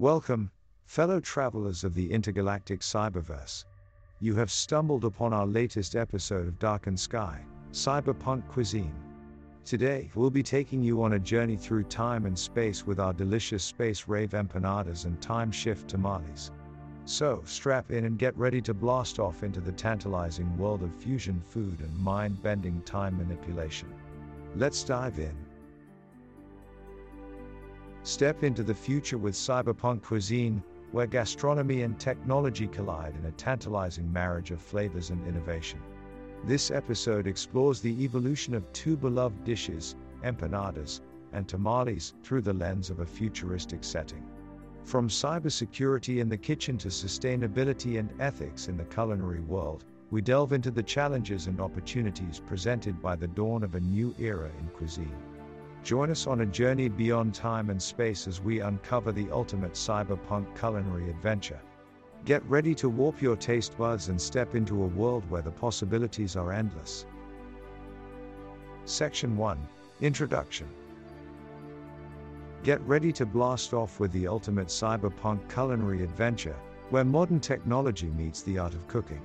Welcome, fellow travelers of the intergalactic cyberverse. You have stumbled upon our latest episode of Darkened Sky, Cyberpunk Cuisine. Today, we'll be taking you on a journey through time and space with our delicious space rave empanadas and time shift tamales. So, strap in and get ready to blast off into the tantalizing world of fusion food and mind bending time manipulation. Let's dive in. Step into the future with cyberpunk cuisine, where gastronomy and technology collide in a tantalizing marriage of flavors and innovation. This episode explores the evolution of two beloved dishes, empanadas and tamales, through the lens of a futuristic setting. From cybersecurity in the kitchen to sustainability and ethics in the culinary world, we delve into the challenges and opportunities presented by the dawn of a new era in cuisine. Join us on a journey beyond time and space as we uncover the ultimate cyberpunk culinary adventure. Get ready to warp your taste buds and step into a world where the possibilities are endless. Section 1 Introduction Get ready to blast off with the ultimate cyberpunk culinary adventure, where modern technology meets the art of cooking.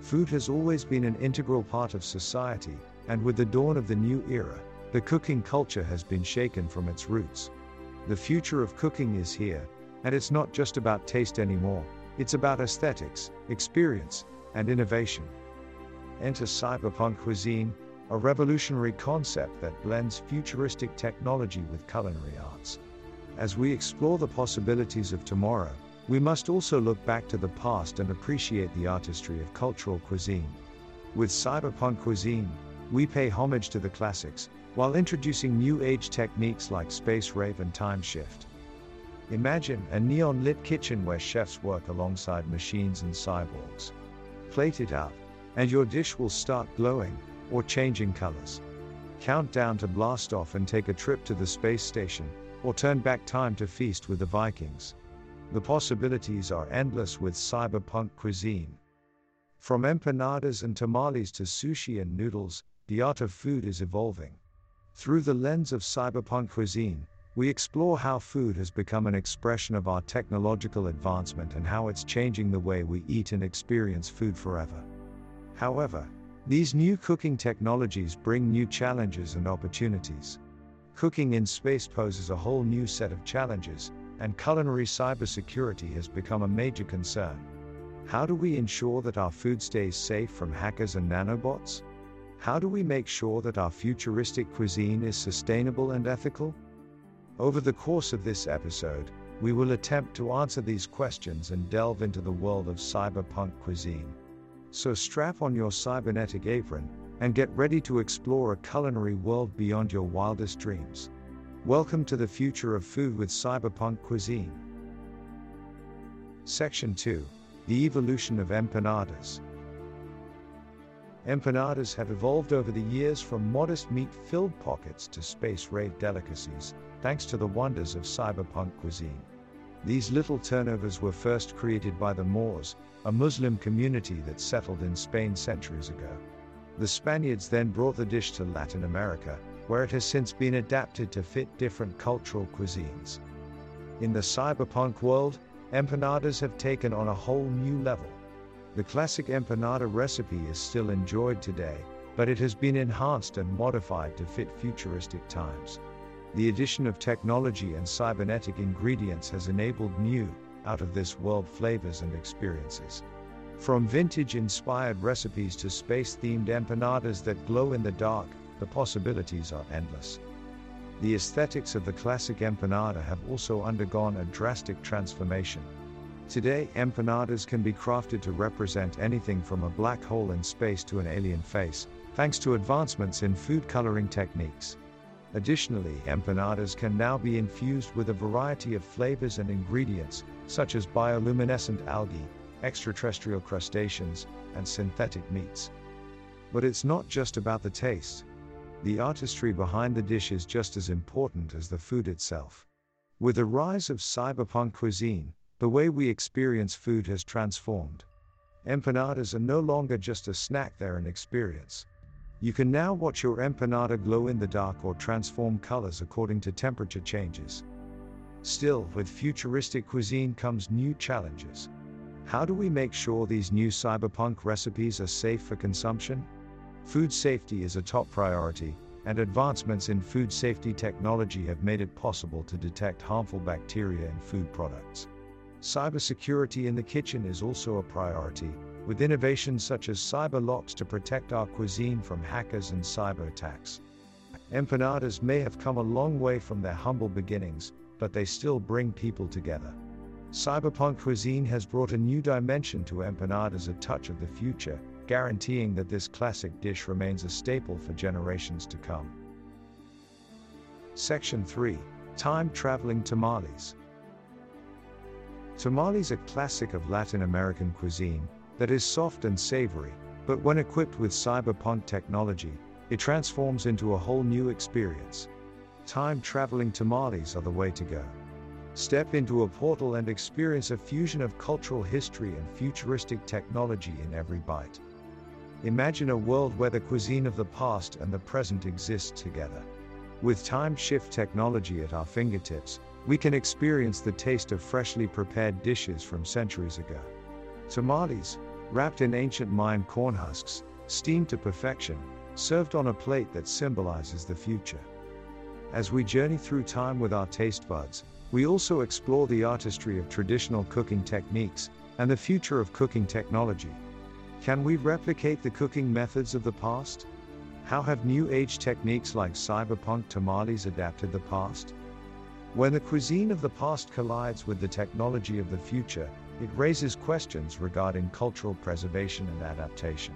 Food has always been an integral part of society, and with the dawn of the new era, the cooking culture has been shaken from its roots. The future of cooking is here, and it's not just about taste anymore, it's about aesthetics, experience, and innovation. Enter cyberpunk cuisine, a revolutionary concept that blends futuristic technology with culinary arts. As we explore the possibilities of tomorrow, we must also look back to the past and appreciate the artistry of cultural cuisine. With cyberpunk cuisine, we pay homage to the classics, while introducing new age techniques like space rave and time shift. Imagine a neon lit kitchen where chefs work alongside machines and cyborgs. Plate it out, and your dish will start glowing or changing colors. Count down to blast off and take a trip to the space station, or turn back time to feast with the Vikings. The possibilities are endless with cyberpunk cuisine. From empanadas and tamales to sushi and noodles, the art of food is evolving. Through the lens of cyberpunk cuisine, we explore how food has become an expression of our technological advancement and how it's changing the way we eat and experience food forever. However, these new cooking technologies bring new challenges and opportunities. Cooking in space poses a whole new set of challenges, and culinary cybersecurity has become a major concern. How do we ensure that our food stays safe from hackers and nanobots? How do we make sure that our futuristic cuisine is sustainable and ethical? Over the course of this episode, we will attempt to answer these questions and delve into the world of cyberpunk cuisine. So strap on your cybernetic apron and get ready to explore a culinary world beyond your wildest dreams. Welcome to the future of food with cyberpunk cuisine. Section 2 The Evolution of Empanadas. Empanadas have evolved over the years from modest meat filled pockets to space rave delicacies, thanks to the wonders of cyberpunk cuisine. These little turnovers were first created by the Moors, a Muslim community that settled in Spain centuries ago. The Spaniards then brought the dish to Latin America, where it has since been adapted to fit different cultural cuisines. In the cyberpunk world, empanadas have taken on a whole new level. The classic empanada recipe is still enjoyed today, but it has been enhanced and modified to fit futuristic times. The addition of technology and cybernetic ingredients has enabled new, out of this world flavors and experiences. From vintage inspired recipes to space themed empanadas that glow in the dark, the possibilities are endless. The aesthetics of the classic empanada have also undergone a drastic transformation. Today, empanadas can be crafted to represent anything from a black hole in space to an alien face, thanks to advancements in food coloring techniques. Additionally, empanadas can now be infused with a variety of flavors and ingredients, such as bioluminescent algae, extraterrestrial crustaceans, and synthetic meats. But it's not just about the taste. The artistry behind the dish is just as important as the food itself. With the rise of cyberpunk cuisine, the way we experience food has transformed. Empanadas are no longer just a snack, they're an experience. You can now watch your empanada glow in the dark or transform colors according to temperature changes. Still, with futuristic cuisine comes new challenges. How do we make sure these new cyberpunk recipes are safe for consumption? Food safety is a top priority, and advancements in food safety technology have made it possible to detect harmful bacteria in food products. Cybersecurity in the kitchen is also a priority, with innovations such as cyber locks to protect our cuisine from hackers and cyber attacks. Empanadas may have come a long way from their humble beginnings, but they still bring people together. Cyberpunk cuisine has brought a new dimension to empanadas, a touch of the future, guaranteeing that this classic dish remains a staple for generations to come. Section 3 Time Traveling Tamales. Tamales a classic of Latin American cuisine that is soft and savory, but when equipped with cyberpunk technology, it transforms into a whole new experience. Time traveling tamales are the way to go. Step into a portal and experience a fusion of cultural history and futuristic technology in every bite. Imagine a world where the cuisine of the past and the present exist together. With time shift technology at our fingertips, we can experience the taste of freshly prepared dishes from centuries ago. Tamales, wrapped in ancient Mayan corn husks, steamed to perfection, served on a plate that symbolizes the future. As we journey through time with our taste buds, we also explore the artistry of traditional cooking techniques and the future of cooking technology. Can we replicate the cooking methods of the past? How have new age techniques like cyberpunk tamales adapted the past? When the cuisine of the past collides with the technology of the future, it raises questions regarding cultural preservation and adaptation.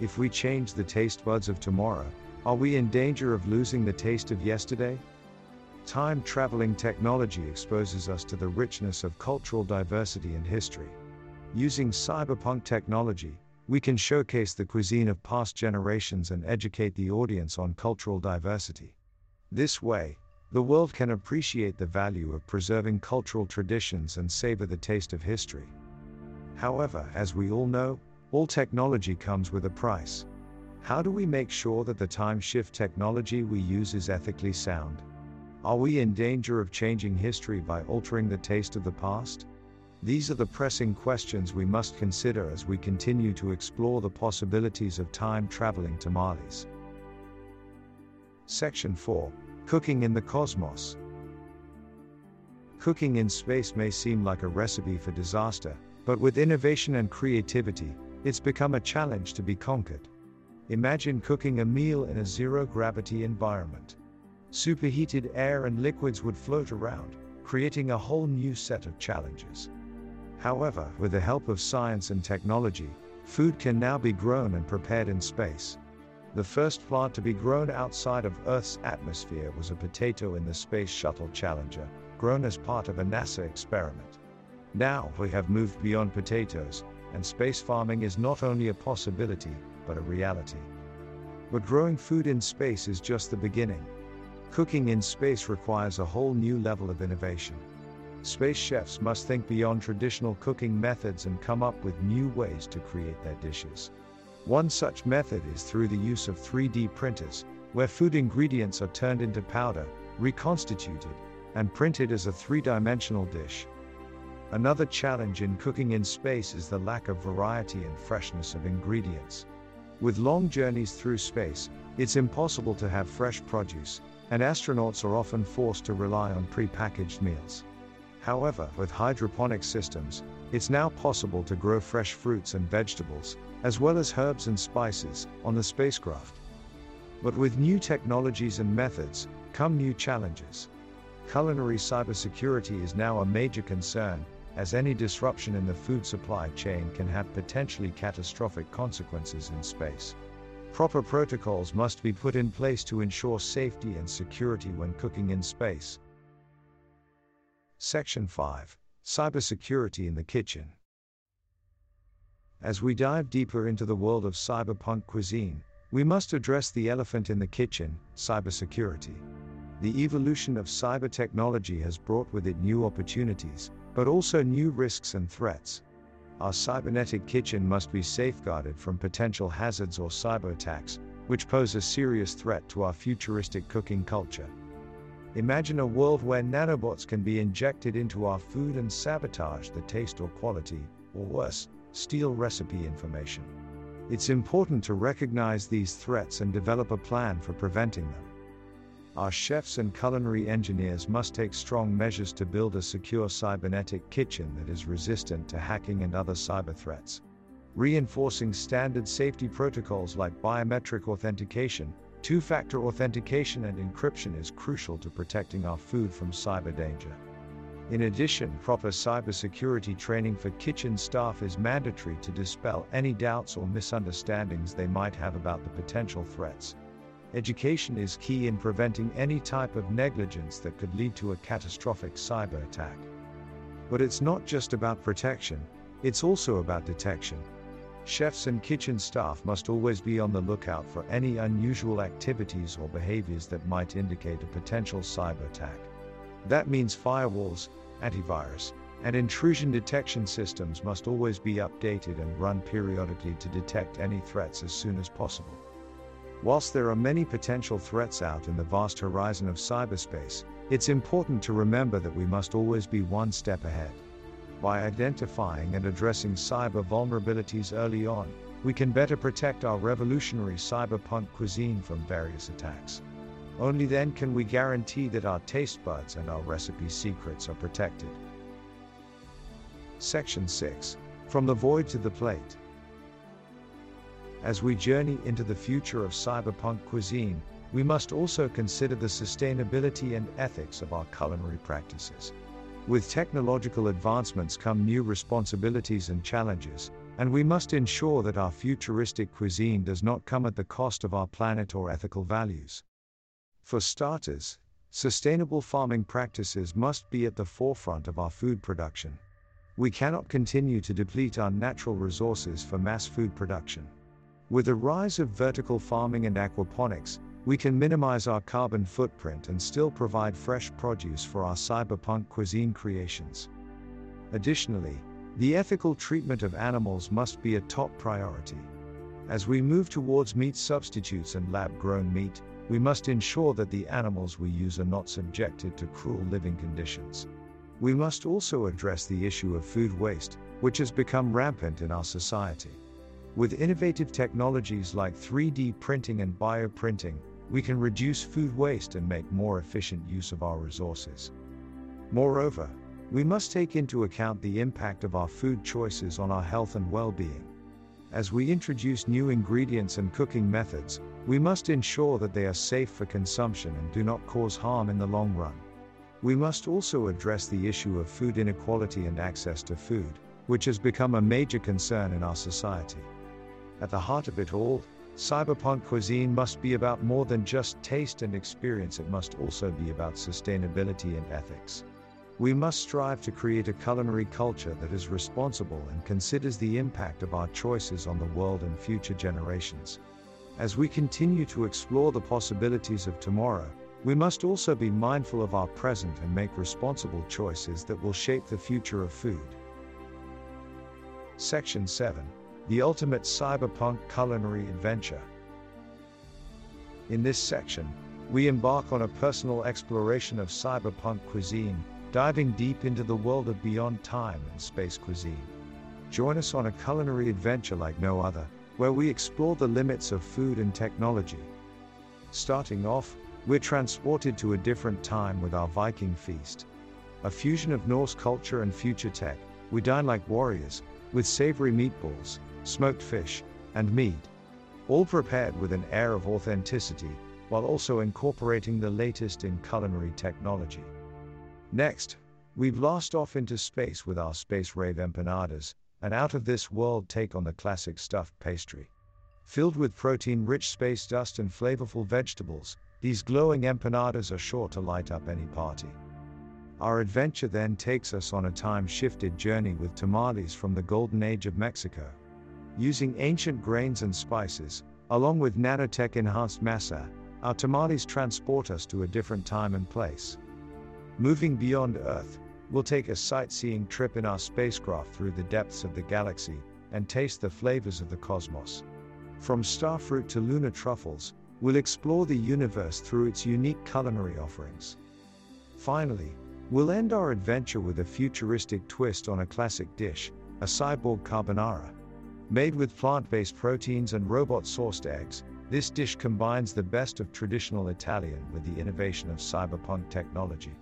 If we change the taste buds of tomorrow, are we in danger of losing the taste of yesterday? Time traveling technology exposes us to the richness of cultural diversity and history. Using cyberpunk technology, we can showcase the cuisine of past generations and educate the audience on cultural diversity. This way, the world can appreciate the value of preserving cultural traditions and savor the taste of history. However, as we all know, all technology comes with a price. How do we make sure that the time shift technology we use is ethically sound? Are we in danger of changing history by altering the taste of the past? These are the pressing questions we must consider as we continue to explore the possibilities of time traveling tamales. Section 4 Cooking in the Cosmos. Cooking in space may seem like a recipe for disaster, but with innovation and creativity, it's become a challenge to be conquered. Imagine cooking a meal in a zero gravity environment. Superheated air and liquids would float around, creating a whole new set of challenges. However, with the help of science and technology, food can now be grown and prepared in space. The first plant to be grown outside of Earth's atmosphere was a potato in the Space Shuttle Challenger, grown as part of a NASA experiment. Now we have moved beyond potatoes, and space farming is not only a possibility, but a reality. But growing food in space is just the beginning. Cooking in space requires a whole new level of innovation. Space chefs must think beyond traditional cooking methods and come up with new ways to create their dishes. One such method is through the use of 3D printers, where food ingredients are turned into powder, reconstituted, and printed as a three dimensional dish. Another challenge in cooking in space is the lack of variety and freshness of ingredients. With long journeys through space, it's impossible to have fresh produce, and astronauts are often forced to rely on pre-packaged meals. However, with hydroponic systems, it's now possible to grow fresh fruits and vegetables, as well as herbs and spices, on the spacecraft. But with new technologies and methods, come new challenges. Culinary cybersecurity is now a major concern, as any disruption in the food supply chain can have potentially catastrophic consequences in space. Proper protocols must be put in place to ensure safety and security when cooking in space. Section 5 Cybersecurity in the Kitchen. As we dive deeper into the world of cyberpunk cuisine, we must address the elephant in the kitchen cybersecurity. The evolution of cyber technology has brought with it new opportunities, but also new risks and threats. Our cybernetic kitchen must be safeguarded from potential hazards or cyber attacks, which pose a serious threat to our futuristic cooking culture. Imagine a world where nanobots can be injected into our food and sabotage the taste or quality, or worse, steal recipe information. It's important to recognize these threats and develop a plan for preventing them. Our chefs and culinary engineers must take strong measures to build a secure cybernetic kitchen that is resistant to hacking and other cyber threats. Reinforcing standard safety protocols like biometric authentication, two factor authentication, and encryption is crucial to protecting our food from cyber danger. In addition, proper cybersecurity training for kitchen staff is mandatory to dispel any doubts or misunderstandings they might have about the potential threats. Education is key in preventing any type of negligence that could lead to a catastrophic cyber attack. But it's not just about protection, it's also about detection. Chefs and kitchen staff must always be on the lookout for any unusual activities or behaviors that might indicate a potential cyber attack. That means firewalls, antivirus, and intrusion detection systems must always be updated and run periodically to detect any threats as soon as possible. Whilst there are many potential threats out in the vast horizon of cyberspace, it's important to remember that we must always be one step ahead. By identifying and addressing cyber vulnerabilities early on, we can better protect our revolutionary cyberpunk cuisine from various attacks. Only then can we guarantee that our taste buds and our recipe secrets are protected. Section 6 From the Void to the Plate as we journey into the future of cyberpunk cuisine, we must also consider the sustainability and ethics of our culinary practices. With technological advancements come new responsibilities and challenges, and we must ensure that our futuristic cuisine does not come at the cost of our planet or ethical values. For starters, sustainable farming practices must be at the forefront of our food production. We cannot continue to deplete our natural resources for mass food production. With the rise of vertical farming and aquaponics, we can minimize our carbon footprint and still provide fresh produce for our cyberpunk cuisine creations. Additionally, the ethical treatment of animals must be a top priority. As we move towards meat substitutes and lab grown meat, we must ensure that the animals we use are not subjected to cruel living conditions. We must also address the issue of food waste, which has become rampant in our society. With innovative technologies like 3D printing and bioprinting, we can reduce food waste and make more efficient use of our resources. Moreover, we must take into account the impact of our food choices on our health and well being. As we introduce new ingredients and cooking methods, we must ensure that they are safe for consumption and do not cause harm in the long run. We must also address the issue of food inequality and access to food, which has become a major concern in our society. At the heart of it all, cyberpunk cuisine must be about more than just taste and experience, it must also be about sustainability and ethics. We must strive to create a culinary culture that is responsible and considers the impact of our choices on the world and future generations. As we continue to explore the possibilities of tomorrow, we must also be mindful of our present and make responsible choices that will shape the future of food. Section 7 the ultimate cyberpunk culinary adventure. In this section, we embark on a personal exploration of cyberpunk cuisine, diving deep into the world of beyond time and space cuisine. Join us on a culinary adventure like no other, where we explore the limits of food and technology. Starting off, we're transported to a different time with our Viking feast. A fusion of Norse culture and future tech, we dine like warriors, with savory meatballs, smoked fish, and meat. All prepared with an air of authenticity, while also incorporating the latest in culinary technology. Next, we blast off into space with our Space Rave empanadas, an out of this world take on the classic stuffed pastry. Filled with protein rich space dust and flavorful vegetables, these glowing empanadas are sure to light up any party. Our adventure then takes us on a time shifted journey with tamales from the golden age of Mexico. Using ancient grains and spices, along with nanotech enhanced masa, our tamales transport us to a different time and place. Moving beyond Earth, we'll take a sightseeing trip in our spacecraft through the depths of the galaxy and taste the flavors of the cosmos. From starfruit to lunar truffles, we'll explore the universe through its unique culinary offerings. Finally, we'll end our adventure with a futuristic twist on a classic dish, a cyborg carbonara. Made with plant based proteins and robot sourced eggs, this dish combines the best of traditional Italian with the innovation of cyberpunk technology.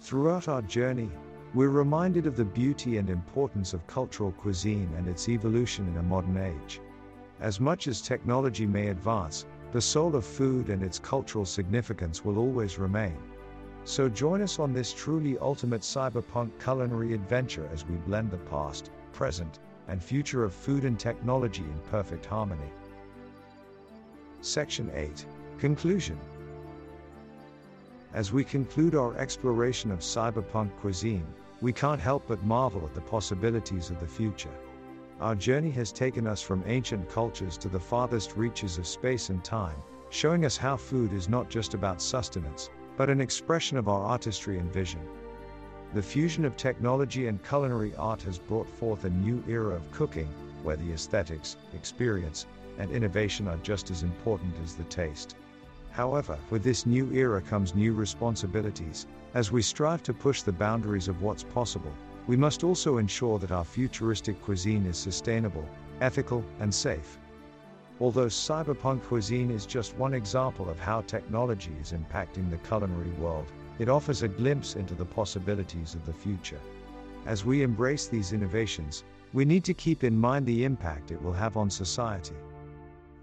Throughout our journey, we're reminded of the beauty and importance of cultural cuisine and its evolution in a modern age. As much as technology may advance, the soul of food and its cultural significance will always remain. So join us on this truly ultimate cyberpunk culinary adventure as we blend the past, present, and future of food and technology in perfect harmony. Section 8 Conclusion As we conclude our exploration of cyberpunk cuisine, we can't help but marvel at the possibilities of the future. Our journey has taken us from ancient cultures to the farthest reaches of space and time, showing us how food is not just about sustenance, but an expression of our artistry and vision. The fusion of technology and culinary art has brought forth a new era of cooking, where the aesthetics, experience, and innovation are just as important as the taste. However, with this new era comes new responsibilities. As we strive to push the boundaries of what's possible, we must also ensure that our futuristic cuisine is sustainable, ethical, and safe. Although cyberpunk cuisine is just one example of how technology is impacting the culinary world, it offers a glimpse into the possibilities of the future. As we embrace these innovations, we need to keep in mind the impact it will have on society.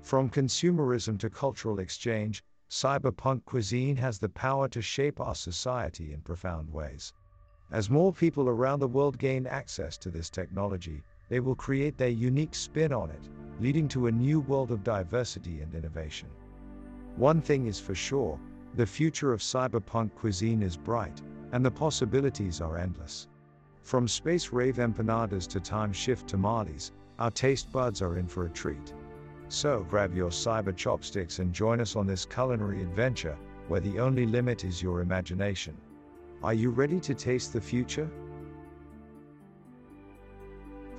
From consumerism to cultural exchange, cyberpunk cuisine has the power to shape our society in profound ways. As more people around the world gain access to this technology, they will create their unique spin on it, leading to a new world of diversity and innovation. One thing is for sure the future of cyberpunk cuisine is bright, and the possibilities are endless. From space rave empanadas to time shift tamales, our taste buds are in for a treat. So grab your cyber chopsticks and join us on this culinary adventure, where the only limit is your imagination. Are you ready to taste the future?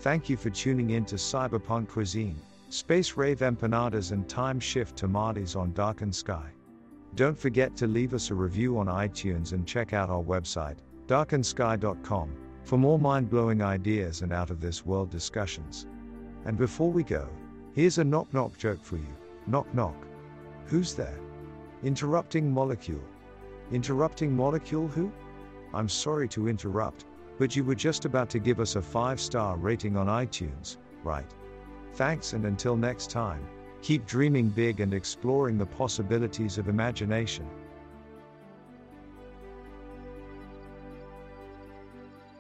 Thank you for tuning in to Cyberpunk Cuisine, Space Rave Empanadas and Time Shift Tamales on Darkened Sky. Don't forget to leave us a review on iTunes and check out our website, darkensky.com, for more mind blowing ideas and out of this world discussions. And before we go, here's a knock knock joke for you knock knock. Who's there? Interrupting molecule. Interrupting molecule who? I'm sorry to interrupt, but you were just about to give us a 5 star rating on iTunes, right? Thanks and until next time. Keep dreaming big and exploring the possibilities of imagination.